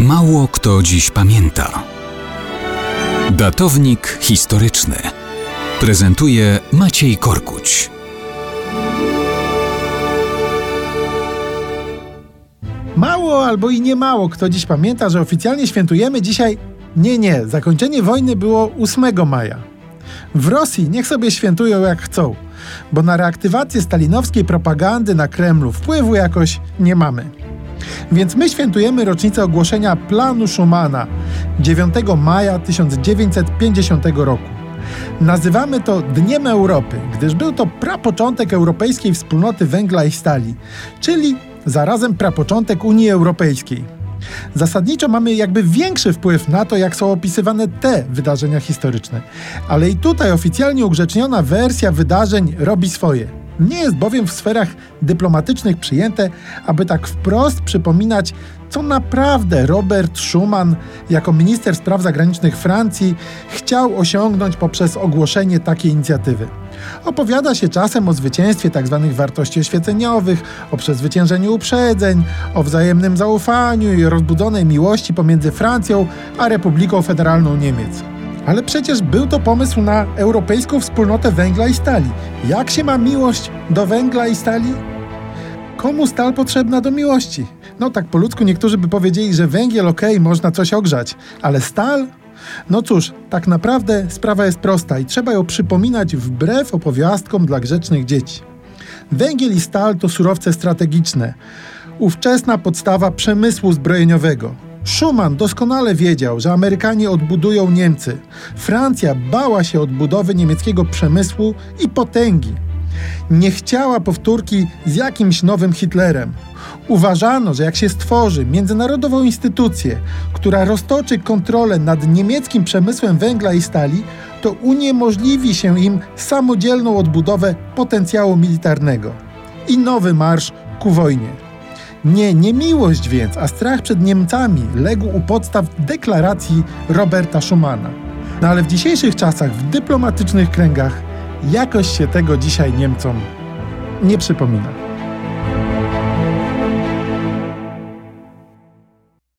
Mało kto dziś pamięta. Datownik historyczny prezentuje Maciej Korkuć. Mało albo i nie mało kto dziś pamięta, że oficjalnie świętujemy dzisiaj. Nie, nie, zakończenie wojny było 8 maja. W Rosji niech sobie świętują jak chcą, bo na reaktywację stalinowskiej propagandy na Kremlu wpływu jakoś nie mamy. Więc my świętujemy rocznicę ogłoszenia planu Schumana 9 maja 1950 roku. Nazywamy to Dniem Europy, gdyż był to prapoczątek Europejskiej Wspólnoty Węgla i Stali, czyli zarazem prapoczątek Unii Europejskiej. Zasadniczo mamy jakby większy wpływ na to, jak są opisywane te wydarzenia historyczne. Ale i tutaj oficjalnie ugrzeczniona wersja wydarzeń robi swoje. Nie jest bowiem w sferach dyplomatycznych przyjęte, aby tak wprost przypominać, co naprawdę Robert Schuman, jako minister spraw zagranicznych Francji, chciał osiągnąć poprzez ogłoszenie takiej inicjatywy. Opowiada się czasem o zwycięstwie tzw. Tak wartości oświeceniowych, o przezwyciężeniu uprzedzeń, o wzajemnym zaufaniu i rozbudzonej miłości pomiędzy Francją a Republiką Federalną Niemiec. Ale przecież był to pomysł na europejską wspólnotę węgla i stali. Jak się ma miłość do węgla i stali? Komu stal potrzebna do miłości? No tak po ludzku niektórzy by powiedzieli, że węgiel ok, można coś ogrzać, ale stal? No cóż, tak naprawdę sprawa jest prosta i trzeba ją przypominać wbrew opowiastkom dla grzecznych dzieci. Węgiel i stal to surowce strategiczne, ówczesna podstawa przemysłu zbrojeniowego. Schuman doskonale wiedział, że Amerykanie odbudują Niemcy. Francja bała się odbudowy niemieckiego przemysłu i potęgi. Nie chciała powtórki z jakimś nowym Hitlerem. Uważano, że jak się stworzy międzynarodową instytucję, która roztoczy kontrolę nad niemieckim przemysłem węgla i stali, to uniemożliwi się im samodzielną odbudowę potencjału militarnego i nowy marsz ku wojnie. Nie niemiłość więc, a strach przed Niemcami legł u podstaw deklaracji Roberta Schumana. No ale w dzisiejszych czasach, w dyplomatycznych kręgach, jakoś się tego dzisiaj Niemcom nie przypomina.